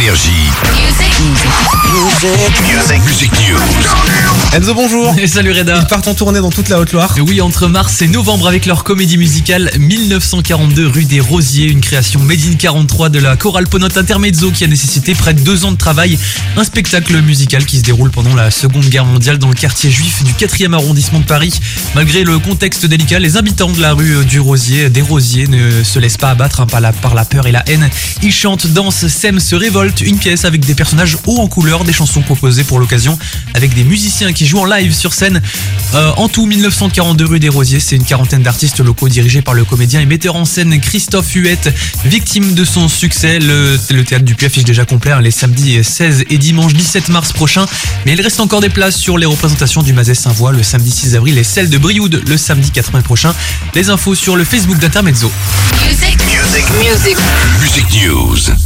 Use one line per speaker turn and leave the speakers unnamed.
Énergie. Music. Music News.
Enzo, bonjour.
Et salut Reda.
Ils partent en tournée dans toute la Haute-Loire.
Et Oui, entre mars et novembre avec leur comédie musicale 1942 rue des Rosiers, une création Made in 43 de la chorale Ponote Intermezzo qui a nécessité près de deux ans de travail. Un spectacle musical qui se déroule pendant la Seconde Guerre mondiale dans le quartier juif du 4e arrondissement de Paris. Malgré le contexte délicat, les habitants de la rue du Rosier, des Rosiers, ne se laissent pas abattre hein, par, la, par la peur et la haine. Ils chantent, dansent, s'aiment, se révoltent. Une pièce avec des personnages hauts en couleur, des chansons proposées pour l'occasion avec des musiciens qui jouent en live sur scène. Euh, en tout, 1942 rue des Rosiers, c'est une quarantaine d'artistes locaux dirigés par le comédien et metteur en scène Christophe Huette, victime de son succès. Le, le théâtre du Puy affiche déjà complet hein, les samedis 16 et dimanche 17 mars prochains. Mais il reste encore des places sur les représentations du Mazet Saint-Voix le samedi 6 avril et celles de Brioude le samedi 4 mai prochain. Les infos sur le Facebook d'Intermezzo.
Music News.